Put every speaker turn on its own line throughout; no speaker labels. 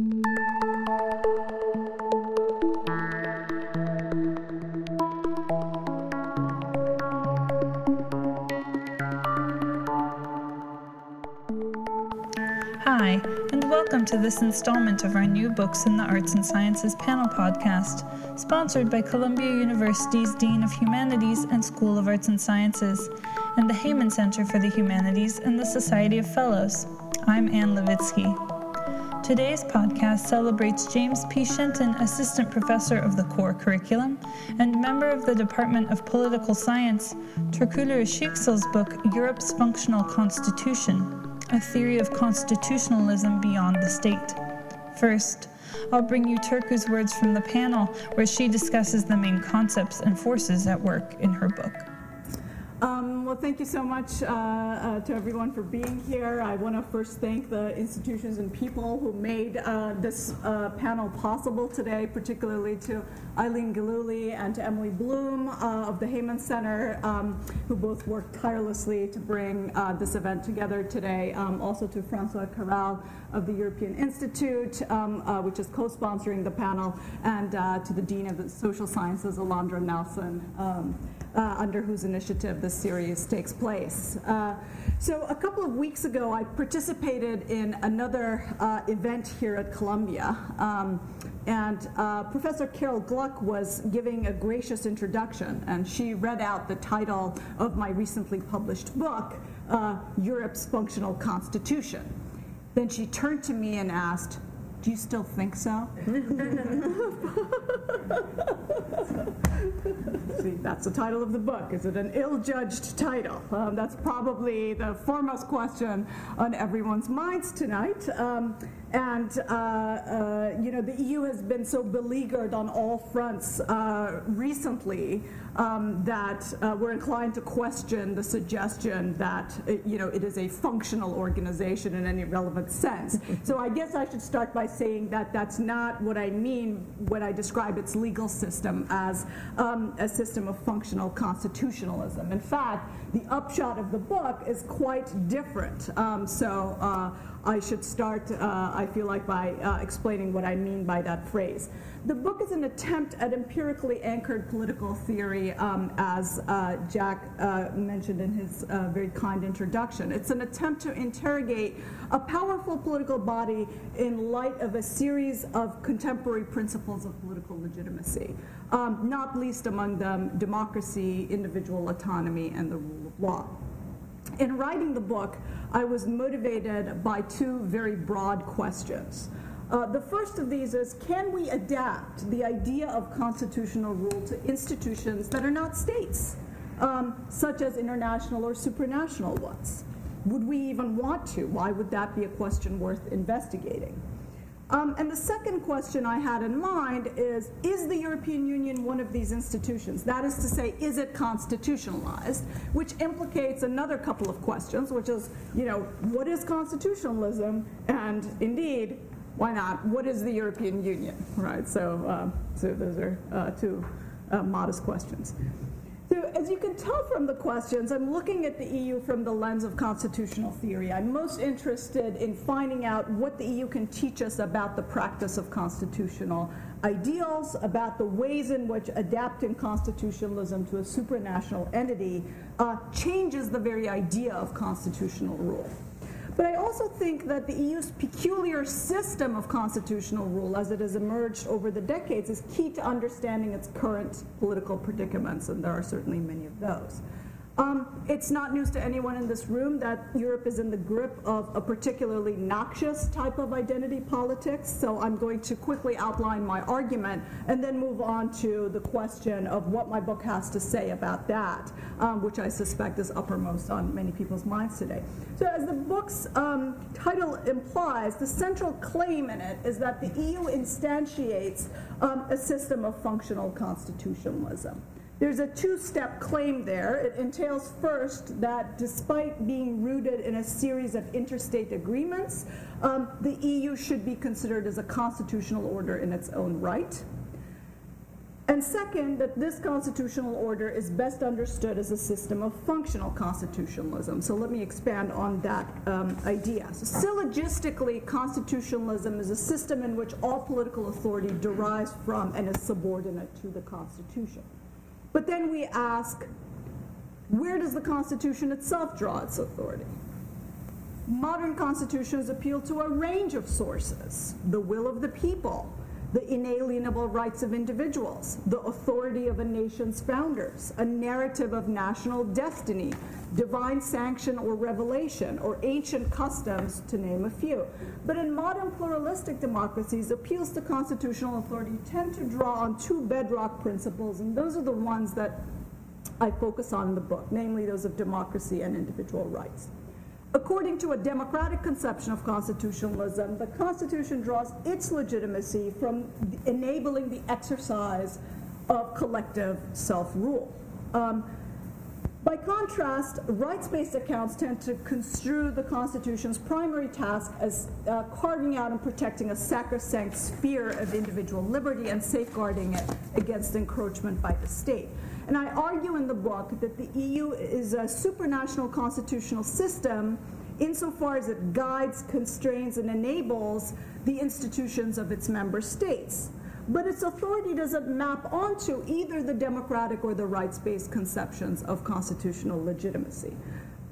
Hi, and welcome to this installment of our New Books in the Arts and Sciences panel podcast, sponsored by Columbia University's Dean of Humanities and School of Arts and Sciences, and the Heyman Center for the Humanities and the Society of Fellows. I'm Anne Levitsky. Today's podcast celebrates James P. Shenton, Assistant Professor of the Core Curriculum and member of the Department of Political Science, Turkuler Isiksel's book Europe's Functional Constitution a theory of constitutionalism beyond the state. First, I'll bring you Turku's words from the panel, where she discusses the main concepts and forces at work in her book.
Um, well, thank you so much uh, uh, to everyone for being here. I want to first thank the institutions and people who made uh, this uh, panel possible today, particularly to Eileen Gillooly and to Emily Bloom uh, of the Heyman Center, um, who both worked tirelessly to bring uh, this event together today. Um, also to Francois Carral of the European Institute, um, which is co-sponsoring the panel, and to the Dean of the Social Sciences, Alondra Nelson. Uh, under whose initiative this series takes place. Uh, so a couple of weeks ago, I participated in another uh, event here at Columbia. Um, and uh, Professor Carol Gluck was giving a gracious introduction, and she read out the title of my recently published book, uh, Europe's Functional Constitution. Then she turned to me and asked, do you still think so? See, that's the title of the book. Is it an ill-judged title? Um, that's probably the foremost question on everyone's minds tonight. Um, and, uh, uh, you know, the EU has been so beleaguered on all fronts uh, recently um, that uh, we're inclined to question the suggestion that, it, you know, it is a functional organization in any relevant sense. so I guess I should start by saying that that's not what I mean when I describe its legal system as um, a system of functional constitutionalism. In fact, the upshot of the book is quite different. Um, so uh, I should start, uh, I feel like, by uh, explaining what I mean by that phrase. The book is an attempt at empirically anchored political theory, um, as uh, Jack uh, mentioned in his uh, very kind introduction. It's an attempt to interrogate a powerful political body in light of a series of contemporary principles of political legitimacy, um, not least among them democracy, individual autonomy, and the rule of law in writing the book, I was motivated by two very broad questions. Uh, the first of these is can we adapt the idea of constitutional rule to institutions that are not states, um, such as international or supranational ones? Would we even want to? Why would that be a question worth investigating? Um, and the second question I had in mind is Is the European Union one of these institutions? That is to say, is it constitutionalized? Which implicates another couple of questions, which is, you know, what is constitutionalism? And indeed, why not? What is the European Union? Right? So, uh, so those are uh, two uh, modest questions. So as you can tell from the questions, I'm looking at the EU from the lens of constitutional theory. I'm most interested in finding out what the EU can teach us about the practice of constitutional ideals, about the ways in which adapting constitutionalism to a supranational entity uh, changes the very idea of constitutional rule. But I also think that the EU's peculiar system of constitutional rule as it has emerged over the decades is key to understanding its current political predicaments, and there are certainly many of those. Um, it's not news to anyone in this room that Europe is in the grip of a particularly noxious type of identity politics, so I'm going to quickly outline my argument and then move on to the question of what my book has to say about that, um, which I suspect is uppermost on many people's minds today. So, as the book's um, title implies, the central claim in it is that the EU instantiates um, a system of functional constitutionalism. There's a two-step claim there. It entails first that despite being rooted in a series of interstate agreements, um, the EU should be considered as a constitutional order in its own right. And second, that this constitutional order is best understood as a system of functional constitutionalism. So let me expand on that um, idea. So syllogistically, constitutionalism is a system in which all political authority derives from and is subordinate to the Constitution. But then we ask, where does the Constitution itself draw its authority? Modern constitutions appeal to a range of sources the will of the people, the inalienable rights of individuals, the authority of a nation's founders, a narrative of national destiny, divine sanction or revelation, or ancient customs, to name a few. But in modern pluralistic democracies, appeals to constitutional authority tend to draw on two bedrock principles, and those are the ones that I focus on in the book, namely those of democracy and individual rights. According to a democratic conception of constitutionalism, the Constitution draws its legitimacy from enabling the exercise of collective self rule. Um, by contrast, rights based accounts tend to construe the Constitution's primary task as uh, carving out and protecting a sacrosanct sphere of individual liberty and safeguarding it against encroachment by the state. And I argue in the book that the EU is a supranational constitutional system insofar as it guides, constrains, and enables the institutions of its member states. But its authority doesn't map onto either the democratic or the rights based conceptions of constitutional legitimacy.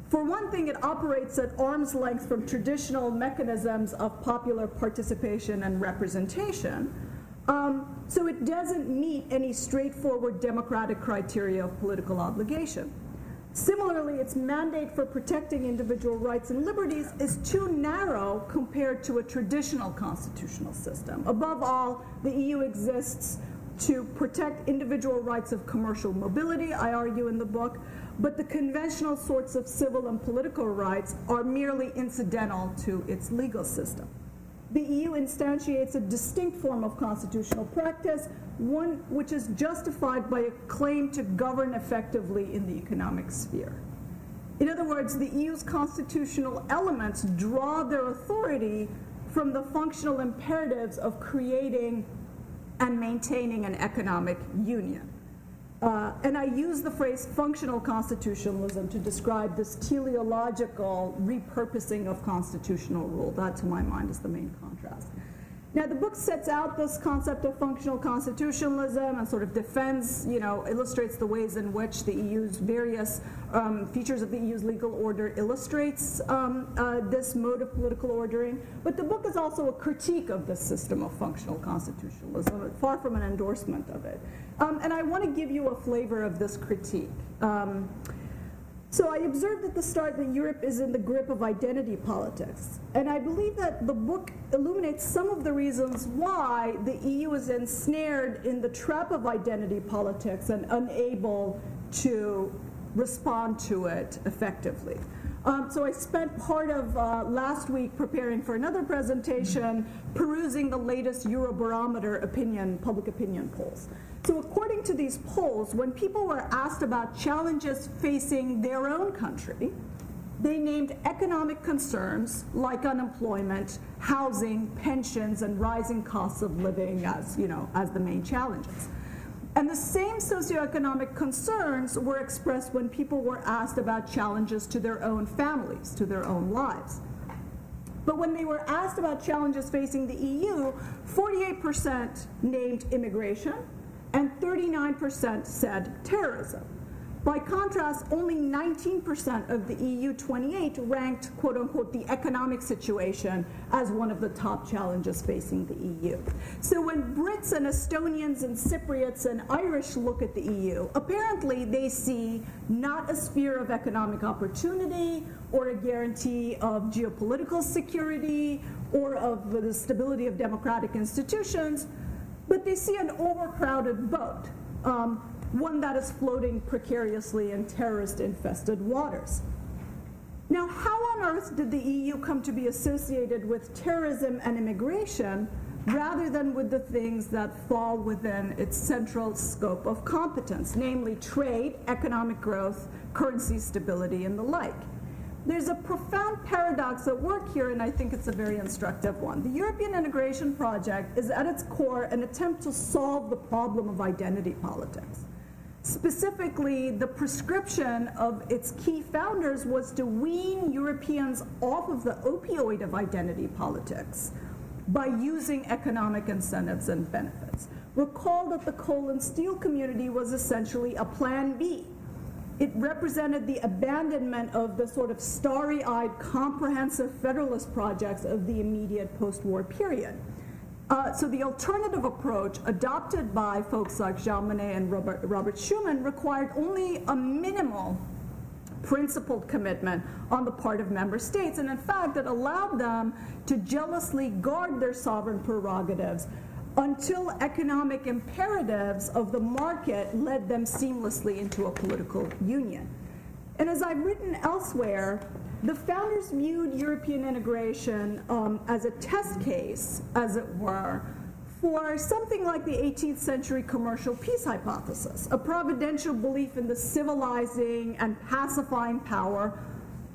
For one thing, it operates at arm's length from traditional mechanisms of popular participation and representation. Um, so it doesn't meet any straightforward democratic criteria of political obligation. Similarly, its mandate for protecting individual rights and liberties is too narrow compared to a traditional constitutional system. Above all, the EU exists to protect individual rights of commercial mobility, I argue in the book, but the conventional sorts of civil and political rights are merely incidental to its legal system the EU instantiates a distinct form of constitutional practice, one which is justified by a claim to govern effectively in the economic sphere. In other words, the EU's constitutional elements draw their authority from the functional imperatives of creating and maintaining an economic union. Uh, and I use the phrase functional constitutionalism to describe this teleological repurposing of constitutional rule. That, to my mind, is the main contrast. Now, the book sets out this concept of functional constitutionalism and sort of defends, you know, illustrates the ways in which the EU's various um, features of the EU's legal order illustrates um, uh, this mode of political ordering. But the book is also a critique of the system of functional constitutionalism, far from an endorsement of it. Um, and I want to give you a flavor of this critique. Um, so I observed at the start that Europe is in the grip of identity politics. And I believe that the book illuminates some of the reasons why the EU is ensnared in the trap of identity politics and unable to respond to it effectively. Um, so I spent part of uh, last week preparing for another presentation, perusing the latest Eurobarometer opinion, public opinion polls. So according to these polls, when people were asked about challenges facing their own country, they named economic concerns like unemployment, housing, pensions, and rising costs of living as, you know, as the main challenges. And the same socioeconomic concerns were expressed when people were asked about challenges to their own families, to their own lives. But when they were asked about challenges facing the EU, 48% named immigration, and 39% said terrorism. By contrast, only 19% of the EU 28 ranked, quote unquote, the economic situation as one of the top challenges facing the EU. So when Brits and Estonians and Cypriots and Irish look at the EU, apparently they see not a sphere of economic opportunity or a guarantee of geopolitical security or of the stability of democratic institutions, but they see an overcrowded boat, um, one that is floating precariously in terrorist infested waters. Now, how on earth did the EU come to be associated with terrorism and immigration rather than with the things that fall within its central scope of competence, namely trade, economic growth, currency stability, and the like? There's a profound paradox at work here, and I think it's a very instructive one. The European integration project is at its core an attempt to solve the problem of identity politics. Specifically, the prescription of its key founders was to wean Europeans off of the opioid of identity politics by using economic incentives and benefits. Recall that the coal and steel community was essentially a plan B it represented the abandonment of the sort of starry eyed, comprehensive federalist projects of the immediate post war period. Uh, so the alternative approach adopted by folks like Jean Monnet and Robert, Robert Schuman required only a minimal principled commitment on the part of member states. And in fact, it allowed them to jealously guard their sovereign prerogatives until economic imperatives of the market led them seamlessly into a political union. And as I've written elsewhere, the founders viewed European integration um, as a test case, as it were, for something like the 18th century commercial peace hypothesis, a providential belief in the civilizing and pacifying power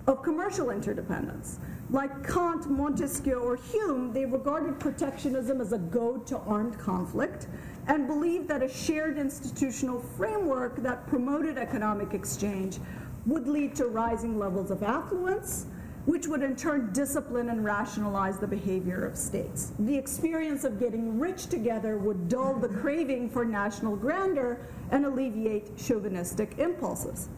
of commercial interdependence. Like Kant, Montesquieu, or Hume, they regarded protectionism as a goad to armed conflict and believed that a shared institutional framework that promoted economic exchange would lead to rising levels of affluence, which would in turn discipline and rationalize the behavior of states. The experience of getting rich together would dull the craving for national grandeur and alleviate chauvinistic impulses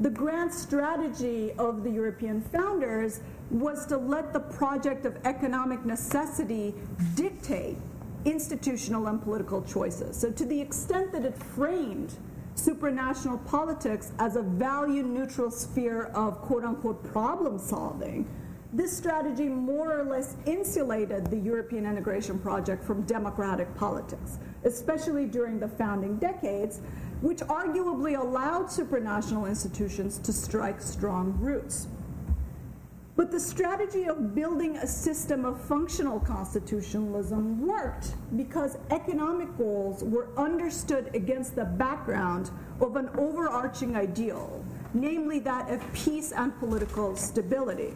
the grand strategy of the European founders was to let the project of economic necessity dictate institutional and political choices. So, to the extent that it framed supranational politics as a value neutral sphere of quote unquote problem solving, this strategy more or less insulated the European integration project from democratic politics, especially during the founding decades which arguably allowed supranational institutions to strike strong roots. But the strategy of building a system of functional constitutionalism worked because economic goals were understood against the background of an overarching ideal, namely that of peace and political stability.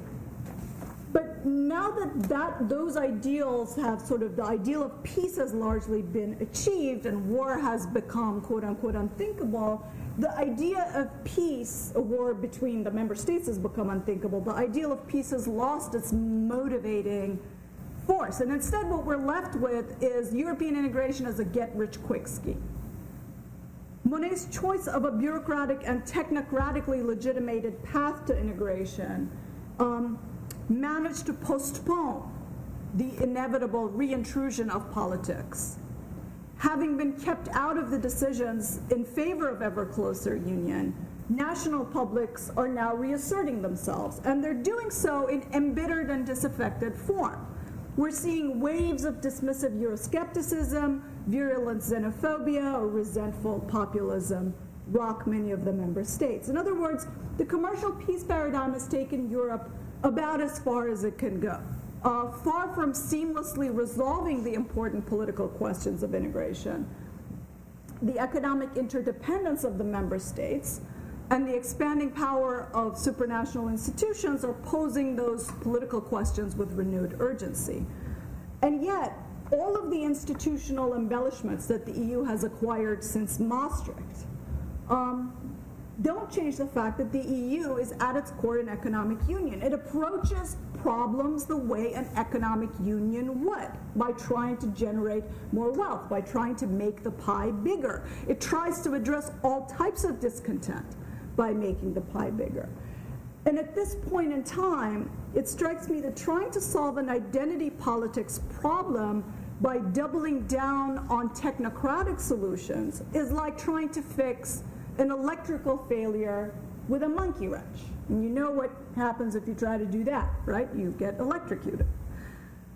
But now that, that those ideals have sort of the ideal of peace has largely been achieved and war has become quote unquote unthinkable, the idea of peace, a war between the member states has become unthinkable. The ideal of peace has lost its motivating force. And instead, what we're left with is European integration as a get rich quick scheme. Monnet's choice of a bureaucratic and technocratically legitimated path to integration um, managed to postpone the inevitable reintrusion of politics. Having been kept out of the decisions in favor of ever closer union, national publics are now reasserting themselves, and they're doing so in embittered and disaffected form. We're seeing waves of dismissive Euroscepticism, virulent xenophobia, or resentful populism rock many of the member states. In other words, the commercial peace paradigm has taken Europe about as far as it can go. Uh, far from seamlessly resolving the important political questions of integration, the economic interdependence of the member states and the expanding power of supranational institutions are posing those political questions with renewed urgency. And yet, all of the institutional embellishments that the EU has acquired since Maastricht um, don't change the fact that the EU is at its core an economic union. It approaches problems the way an economic union would by trying to generate more wealth, by trying to make the pie bigger. It tries to address all types of discontent by making the pie bigger. And at this point in time, it strikes me that trying to solve an identity politics problem by doubling down on technocratic solutions is like trying to fix an electrical failure with a monkey wrench. And you know what happens if you try to do that, right? You get electrocuted.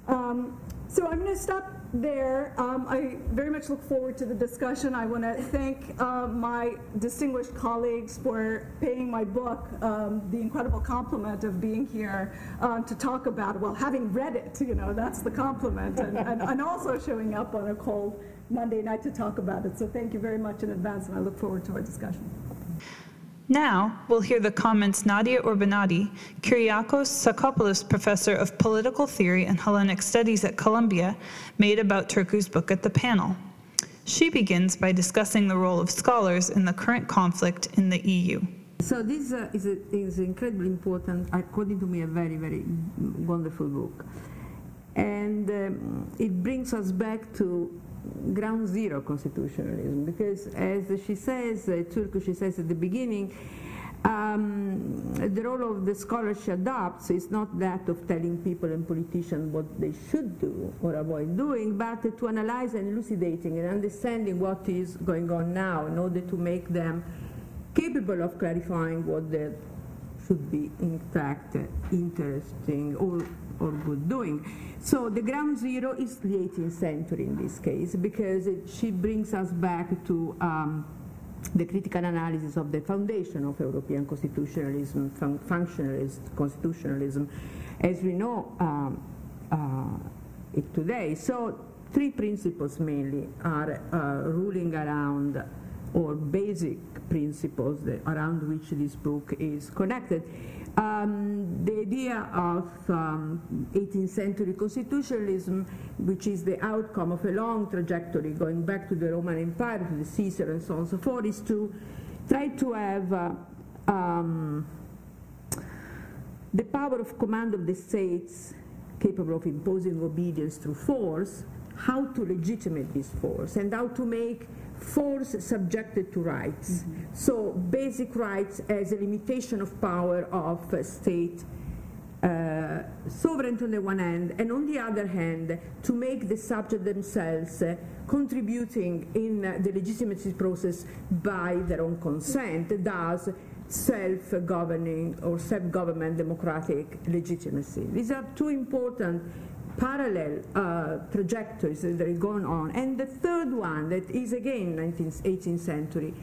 Um, so I'm going to stop there. Um, I very much look forward to the discussion. I want to thank uh, my distinguished colleagues for paying my book um, the incredible compliment of being here uh, to talk about, well, having read it, you know, that's the compliment, and, and, and also showing up on a cold Monday night to talk about it. So thank you very much in advance, and I look forward to our discussion.
Now, we'll hear the comments Nadia Urbinati, Kyriakos Tsakopoulos Professor of Political Theory and Hellenic Studies at Columbia, made about Turku's book at the panel. She begins by discussing the role of scholars in the current conflict in the EU.
So this uh, is, a, is incredibly important, according to me, a very, very wonderful book. And um, it brings us back to ground zero constitutionalism because as she says, uh, Turku, she says at the beginning, um, the role of the scholar she adopts is not that of telling people and politicians what they should do or avoid doing, but to analyze and elucidating and understanding what is going on now in order to make them capable of clarifying what they should be, in fact, interesting or, or good doing. So the ground zero is the 18th century in this case, because it, she brings us back to um, the critical analysis of the foundation of European constitutionalism, fun functionalist constitutionalism, as we know um, uh, it today. So three principles mainly are uh, ruling around, or basic principles that, around which this book is connected. Um, the idea of um, 18th century constitutionalism, which is the outcome of a long trajectory going back to the Roman Empire, to the Caesar and so on and so forth, is to try to have uh, um, the power of command of the states capable of imposing obedience through force, how to legitimate this force, and how to make force subjected to rights. Mm -hmm. So basic rights as a limitation of power of state uh, sovereignty on the one hand, and on the other hand, to make the subject themselves uh, contributing in uh, the legitimacy process by their own consent, thus self-governing or self-government democratic legitimacy. These are two important parallel uh, trajectories that are going on. And the third one that is again 19th, 18th century,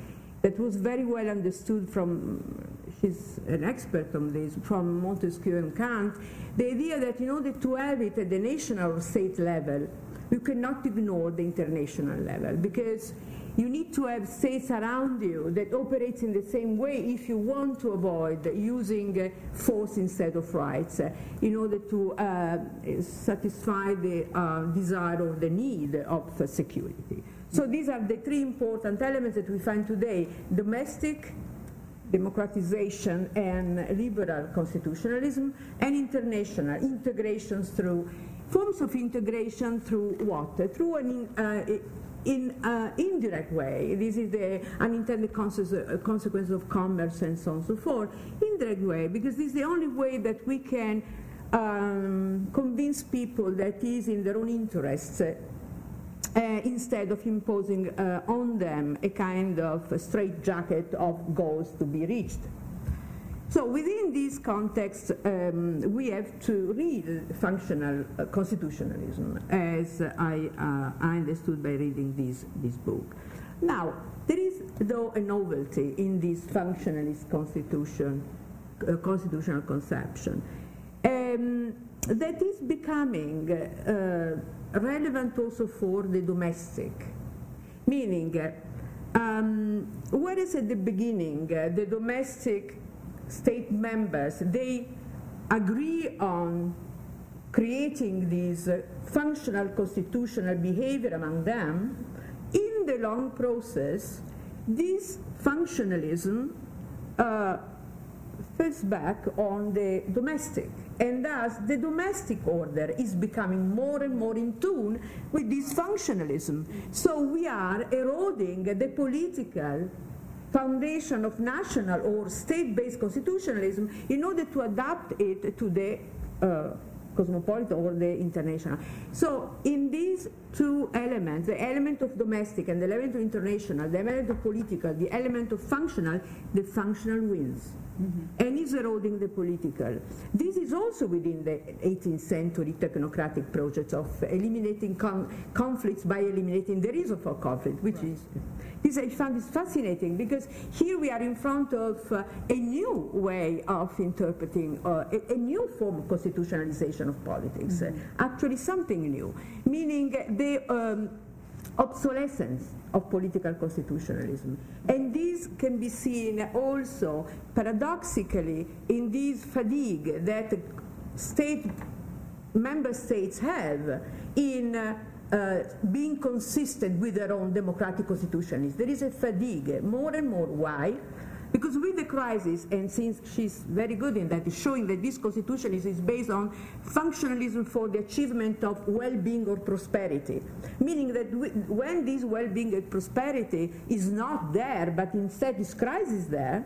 that was very well understood from, she's an expert on this, from Montesquieu and Kant, the idea that in order to have it at the national or state level, you cannot ignore the international level because you need to have states around you that operate in the same way if you want to avoid using uh, force instead of rights uh, in order to uh, satisfy the uh, desire or the need of security. So these are the three important elements that we find today, domestic, democratization and liberal constitutionalism, and international integrations through forms of integration through what? Through an uh, in an indirect way. This is the unintended uh, consequence of commerce and so on and so forth. Indirect way, because this is the only way that we can um, convince people that is in their own interests uh, instead of imposing uh, on them a kind of straitjacket of goals to be reached. So within this context, um, we have to read functional uh, constitutionalism, as I, uh, I understood by reading this, this book. Now, there is, though, a novelty in this functionalist constitution, uh, constitutional conception um, that is becoming uh, relevant also for the domestic, meaning, um, whereas at the beginning uh, the domestic state members, they agree on creating this uh, functional constitutional behavior among them, in the long process, this functionalism uh, falls back on the domestic. And thus, the domestic order is becoming more and more in tune with this functionalism. So we are eroding the political foundation of national or state-based constitutionalism in order to adapt it to the uh, cosmopolitan or the international. So in these two elements, the element of domestic and the element of international, the element of political, the element of functional, the functional wins. Mm -hmm. and is eroding the political. This is also within the 18th century technocratic project of eliminating conflicts by eliminating the reason for conflict, which right. is this I found is fascinating because here we are in front of uh, a new way of interpreting, uh, a, a, new form of constitutionalization of politics, mm -hmm. uh, actually something new, meaning the um, obsolescence of political constitutionalism. And this can be seen also paradoxically in this fatigue that state member states have in uh, uh, being consistent with their own democratic constitutions. There is a fatigue, more and more. Why? Because with the crisis, and since she's very good in that, showing that this constitution is, is based on functionalism for the achievement of well-being or prosperity, meaning that we, when this well-being and prosperity is not there, but instead this crisis there,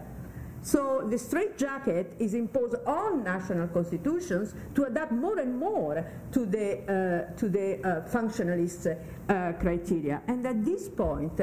so the straitjacket is imposed on national constitutions to adapt more and more to the, uh, to the uh, functionalist uh, criteria. And at this point,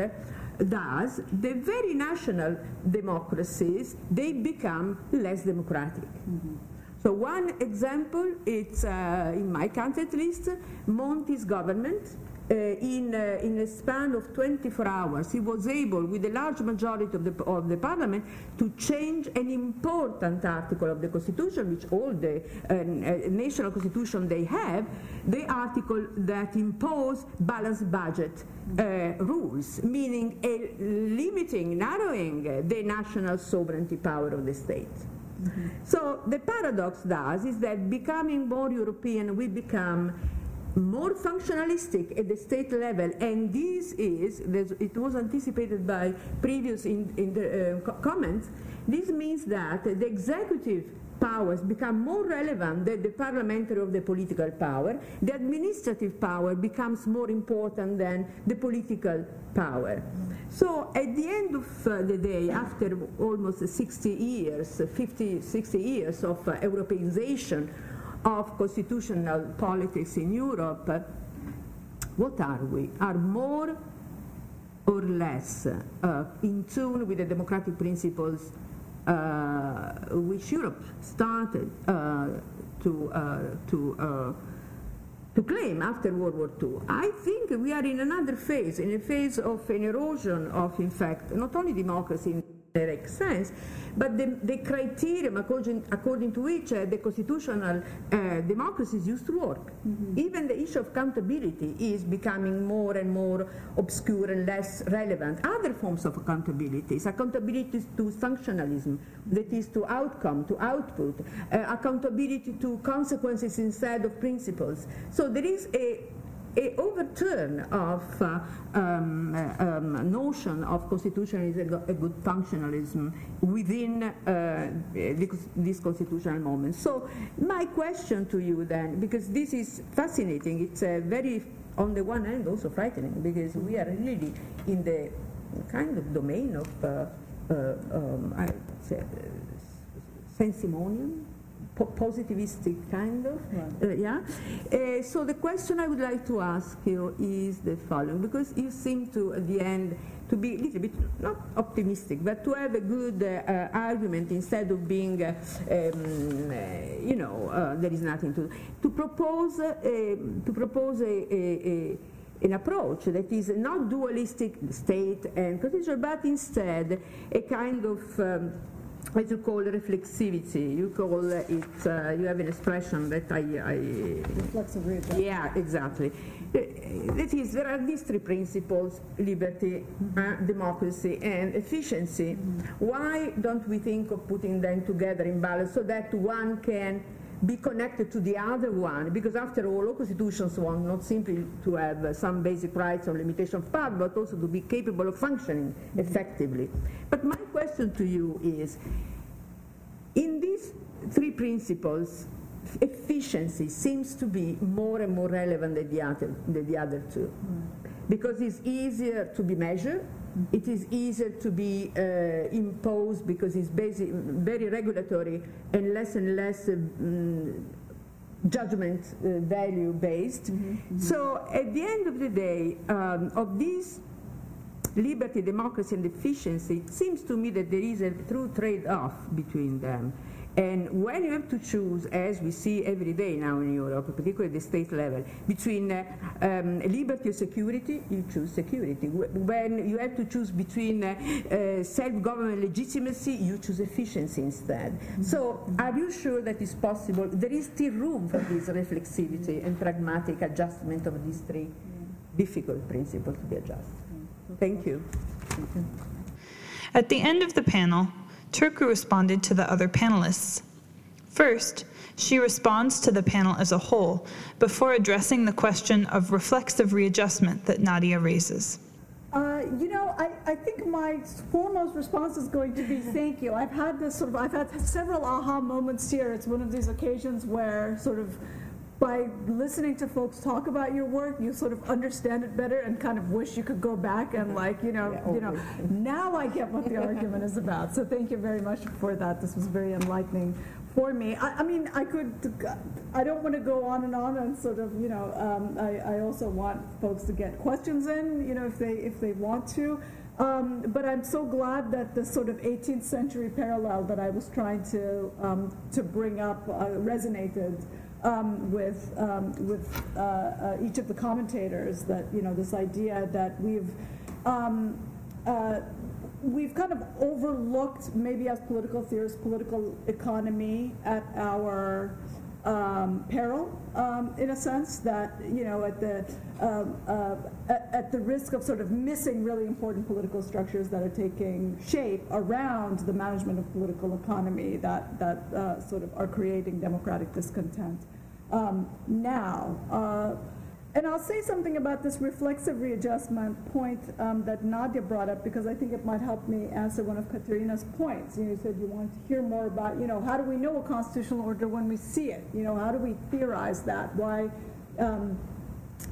does the very national democracies, they become less democratic. Mm -hmm. So one example, it's uh, in my country at least, Monti's government uh, in, uh, in a span of 24 hours, he was able, with a large majority of the, of the parliament, to change an important article of the constitution, which all the uh, uh national constitution they have, the article that impose balanced budget uh, rules, meaning limiting, narrowing the national sovereignty power of the state. Mm -hmm. So the paradox does is that becoming more European, we become more functionalistic at the state level, and this is, it was anticipated by previous in, in the uh, comments, this means that the executive powers become more relevant than the parliamentary or the political power, the administrative power becomes more important than the political power. So at the end of uh, the day, after almost 60 years, 50, 60 years of uh, Europeanization of constitutional politics in Europe, what are we? Are more or less uh, in tune with the democratic principles uh, which Europe started uh, to, uh, to, uh, to claim after World War II. I think we are in another phase, in a phase of an erosion of, in fact, not only democracy direct sense, but the, the criterion according, according to which uh, the constitutional uh, democracies used to work. Mm -hmm. Even the issue of accountability is becoming more and more obscure and less relevant. Other forms of accountability is accountability to functionalism, that is to outcome, to output, uh, accountability to consequences instead of principles. So there is a a overturn of uh, um, um, notion of constitutionalism, a good functionalism within uh, this constitutional moment. So my question to you then, because this is fascinating, it's a very, on the one hand, also frightening, because we are really in the kind of domain of uh, uh um, I say, uh, Saint-Simonian, po positivistic kind of, right. uh, yeah. Uh, so the question I would like to ask you is the following, because you seem to, at the end, to be a little bit, not optimistic, but to have a good uh, argument instead of being, uh, um, uh, you know, uh, there is nothing to, to propose, to propose a, a, a an approach that is not dualistic state and constitution, but instead a kind of um, what you call reflexivity. You call it, uh, you have an expression that I. I
Reflexive
Yeah, exactly. Uh, that is, there are these three principles liberty, uh, democracy, and efficiency. Mm-hmm. Why don't we think of putting them together in balance so that one can be connected to the other one, because after all, all constitutions want not simply to have some basic rights or limitation of power, but also to be capable of functioning effectively. But my question to you is, in these three principles, efficiency seems to be more and more relevant than the other, than the other two, mm. because it's easier to be measured, it is easier to be uh, imposed because it's basic, very regulatory and less and less um, judgment uh, value based. Mm -hmm, mm -hmm. So at the end of the day, um, of these liberty, democracy, and efficiency, it seems to me that there is a true trade-off between them. And when you have to choose, as we see every day now in Europe, particularly at the state level, between uh, um, liberty or security, you choose security. When you have to choose between uh, uh, self-government legitimacy, you choose efficiency instead. Mm -hmm. So are you sure that it's possible? There is still room for this reflexivity and pragmatic adjustment of these three difficult principles to be adjusted. Thank you.
At the end of the panel, Turku responded to the other panelists. First, she responds to the panel as a whole before addressing the question of reflexive readjustment that Nadia raises.
Uh, you know, I, I think my foremost response is going to be thank you. I've had this sort of, I've had several aha moments here. It's one of these occasions where sort of by listening to folks talk about your work, you sort of understand it better and kind of wish you could go back and like, you know,
Yeah,
you know, now I get what the argument is about. So thank you very much for that. This was very enlightening for me. I, I mean, I could, I don't want to go on and on and sort of, you know, um, I, I also want folks to get questions in, you know, if they, if they want to. Um, but I'm so glad that the sort of 18th century parallel that I was trying to, um, to bring up uh, resonated um, with, um, with uh, uh, each of the commentators that, you know, this idea that we've, um, uh, we've kind of overlooked, maybe as political theorists, political economy at our um, peril, um, in a sense, that, you know, at the, um, uh, at, at the risk of sort of missing really important political structures that are taking shape around the management of political economy that, that uh, sort of are creating democratic discontent. Um, now, uh, and I'll say something about this reflexive readjustment point um, that Nadia brought up because I think it might help me answer one of Katerina's points. You, know, you said you want to hear more about, you know, how do we know a constitutional order when we see it? You know, how do we theorize that? Why, um,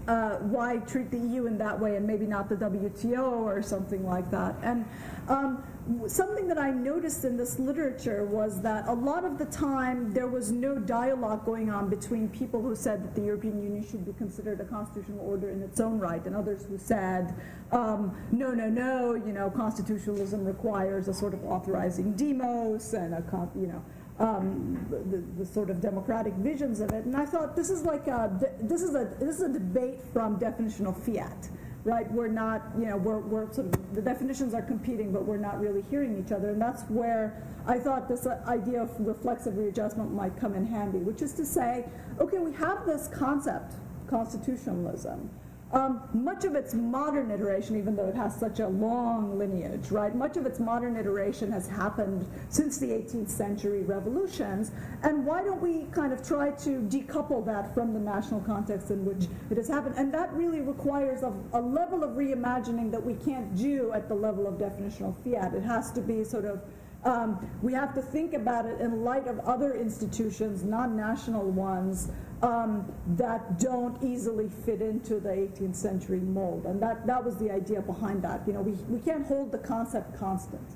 uh, why treat the EU in that way and maybe not the WTO or something like that? And um, something that I noticed in this literature was that a lot of the time there was no dialogue going on between people who said that the European Union should be considered a constitutional order in its own right and others who said, um, no, no, no, you know, constitutionalism requires a sort of authorizing demos and a, you know, um, the, the, sort of democratic visions of it. And I thought this is like a, this is a, this is a debate from definitional fiat right? We're not, you know, we're, we're sort of, the definitions are competing, but we're not really hearing each other. And that's where I thought this idea of reflexive readjustment might come in handy, which is to say, okay, we have this concept, constitutionalism, um, much of its modern iteration, even though it has such a long lineage, right? Much of its modern iteration has happened since the 18th century revolutions. And why don't we kind of try to decouple that from the national context in which it has happened? And that really requires a, a level of reimagining that we can't do at the level of definitional fiat. It has to be sort of um, we have to think about it in light of other institutions, non-national ones, um, that don't easily fit into the 18th century mold. And that, that was the idea behind that. You know, we, we can't hold the concept constant.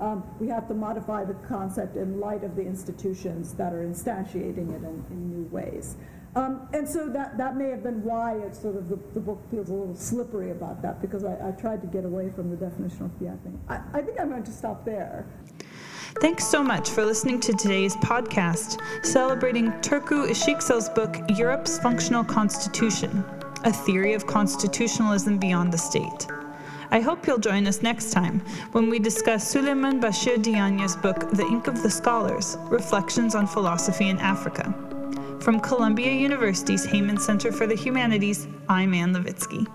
Um, we have to modify the concept in light of the institutions that are instantiating it in, in new ways. Um, and so that, that may have been why it's sort of the, the book feels a little slippery about that because I, I tried to get away from the definition definitional fiat thing. I, I think I'm going to stop there.
Thanks so much for listening to today's podcast, celebrating Turku Isiksel's book, Europe's Functional Constitution A Theory of Constitutionalism Beyond the State. I hope you'll join us next time when we discuss Souleymane Bachir Diagne's book, The Ink of the Scholars Reflections on Philosophy in Africa. From Columbia University's Heyman Center for the Humanities, I'm Ann Levitsky.